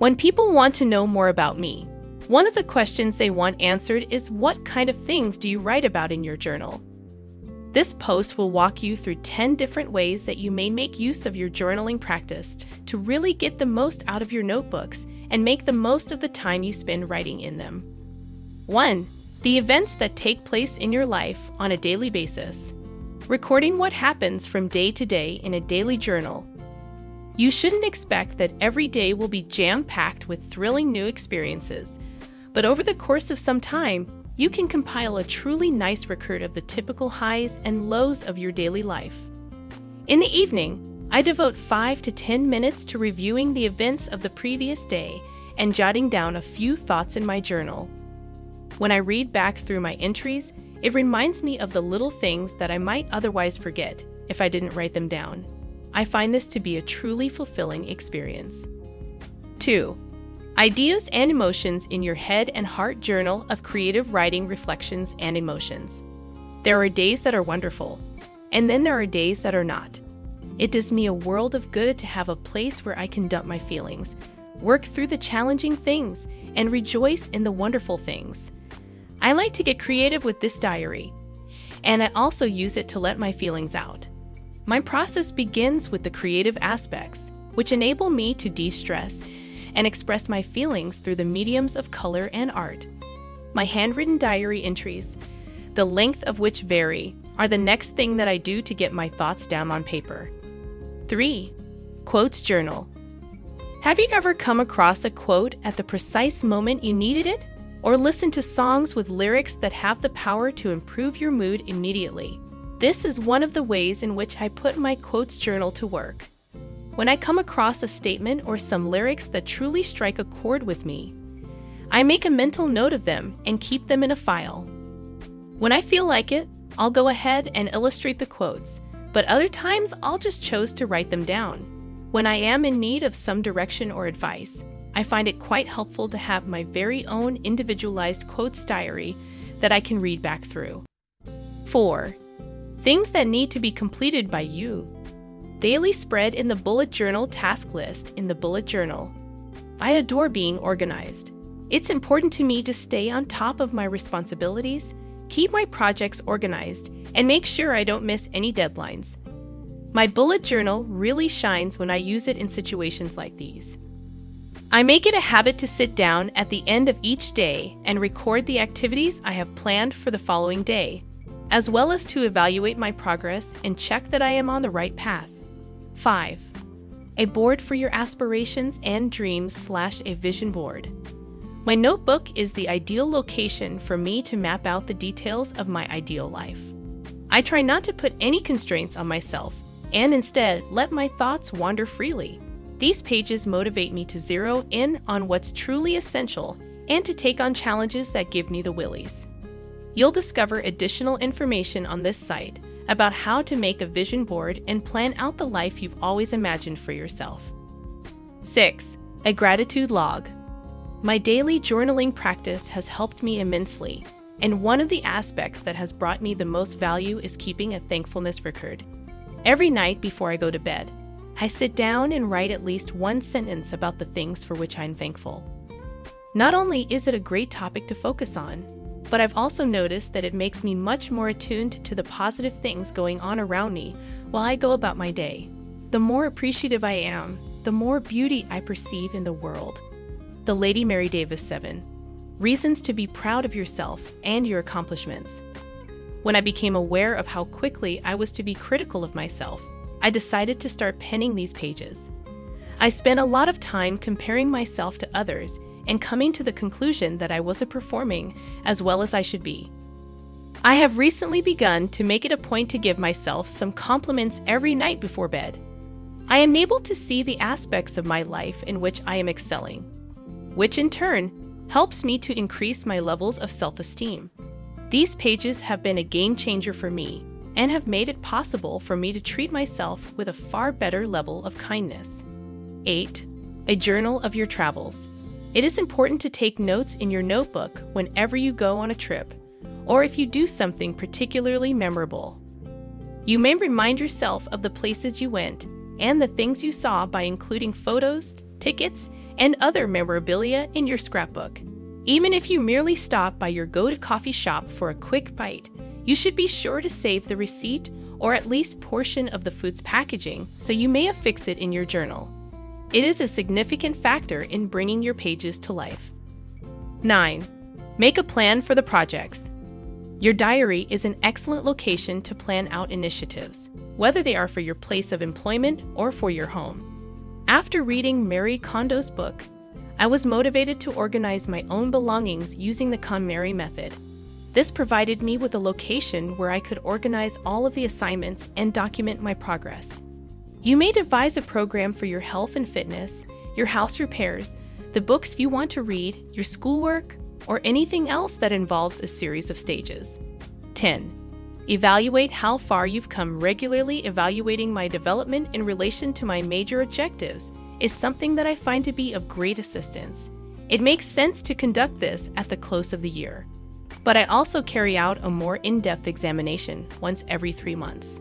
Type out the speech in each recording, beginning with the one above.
When people want to know more about me, one of the questions they want answered is what kind of things do you write about in your journal? This post will walk you through 10 different ways that you may make use of your journaling practice to really get the most out of your notebooks and make the most of the time you spend writing in them. 1. The events that take place in your life on a daily basis. Recording what happens from day to day in a daily journal you shouldn't expect that every day will be jam packed with thrilling new experiences, but over the course of some time, you can compile a truly nice record of the typical highs and lows of your daily life. In the evening, I devote 5 to 10 minutes to reviewing the events of the previous day and jotting down a few thoughts in my journal. When I read back through my entries, it reminds me of the little things that I might otherwise forget if I didn't write them down. I find this to be a truly fulfilling experience. 2. Ideas and emotions in your head and heart journal of creative writing reflections and emotions. There are days that are wonderful, and then there are days that are not. It does me a world of good to have a place where I can dump my feelings, work through the challenging things, and rejoice in the wonderful things. I like to get creative with this diary, and I also use it to let my feelings out. My process begins with the creative aspects, which enable me to de stress and express my feelings through the mediums of color and art. My handwritten diary entries, the length of which vary, are the next thing that I do to get my thoughts down on paper. 3. Quotes Journal Have you ever come across a quote at the precise moment you needed it? Or listened to songs with lyrics that have the power to improve your mood immediately? This is one of the ways in which I put my quotes journal to work. When I come across a statement or some lyrics that truly strike a chord with me, I make a mental note of them and keep them in a file. When I feel like it, I'll go ahead and illustrate the quotes, but other times I'll just choose to write them down. When I am in need of some direction or advice, I find it quite helpful to have my very own individualized quotes diary that I can read back through. 4. Things that need to be completed by you. Daily spread in the bullet journal task list in the bullet journal. I adore being organized. It's important to me to stay on top of my responsibilities, keep my projects organized, and make sure I don't miss any deadlines. My bullet journal really shines when I use it in situations like these. I make it a habit to sit down at the end of each day and record the activities I have planned for the following day as well as to evaluate my progress and check that I am on the right path. 5. A board for your aspirations and dreams slash a vision board. My notebook is the ideal location for me to map out the details of my ideal life. I try not to put any constraints on myself and instead let my thoughts wander freely. These pages motivate me to zero in on what's truly essential and to take on challenges that give me the willies. You'll discover additional information on this site about how to make a vision board and plan out the life you've always imagined for yourself. 6. A gratitude log. My daily journaling practice has helped me immensely, and one of the aspects that has brought me the most value is keeping a thankfulness record. Every night before I go to bed, I sit down and write at least one sentence about the things for which I'm thankful. Not only is it a great topic to focus on, but I've also noticed that it makes me much more attuned to the positive things going on around me while I go about my day. The more appreciative I am, the more beauty I perceive in the world. The Lady Mary Davis 7 Reasons to be proud of yourself and your accomplishments. When I became aware of how quickly I was to be critical of myself, I decided to start penning these pages. I spent a lot of time comparing myself to others and coming to the conclusion that I wasn't performing as well as I should be. I have recently begun to make it a point to give myself some compliments every night before bed. I am able to see the aspects of my life in which I am excelling, which in turn helps me to increase my levels of self esteem. These pages have been a game changer for me and have made it possible for me to treat myself with a far better level of kindness. 8. A journal of your travels. It is important to take notes in your notebook whenever you go on a trip, or if you do something particularly memorable. You may remind yourself of the places you went and the things you saw by including photos, tickets, and other memorabilia in your scrapbook. Even if you merely stop by your go to coffee shop for a quick bite, you should be sure to save the receipt or at least portion of the food's packaging so you may affix it in your journal. It is a significant factor in bringing your pages to life. 9. Make a plan for the projects. Your diary is an excellent location to plan out initiatives, whether they are for your place of employment or for your home. After reading Marie Kondo's book, I was motivated to organize my own belongings using the KonMari method. This provided me with a location where I could organize all of the assignments and document my progress. You may devise a program for your health and fitness, your house repairs, the books you want to read, your schoolwork, or anything else that involves a series of stages. 10. Evaluate how far you've come. Regularly evaluating my development in relation to my major objectives is something that I find to be of great assistance. It makes sense to conduct this at the close of the year, but I also carry out a more in depth examination once every three months.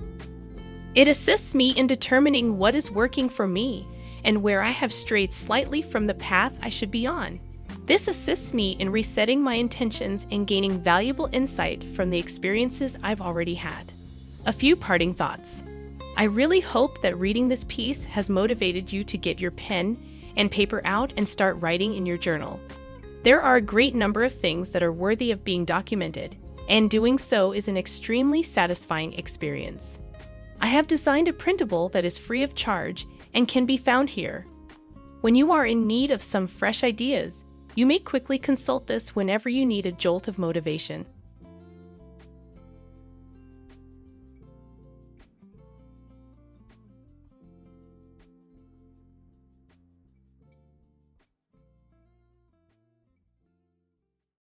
It assists me in determining what is working for me and where I have strayed slightly from the path I should be on. This assists me in resetting my intentions and gaining valuable insight from the experiences I've already had. A few parting thoughts. I really hope that reading this piece has motivated you to get your pen and paper out and start writing in your journal. There are a great number of things that are worthy of being documented, and doing so is an extremely satisfying experience. I have designed a printable that is free of charge and can be found here. When you are in need of some fresh ideas, you may quickly consult this whenever you need a jolt of motivation.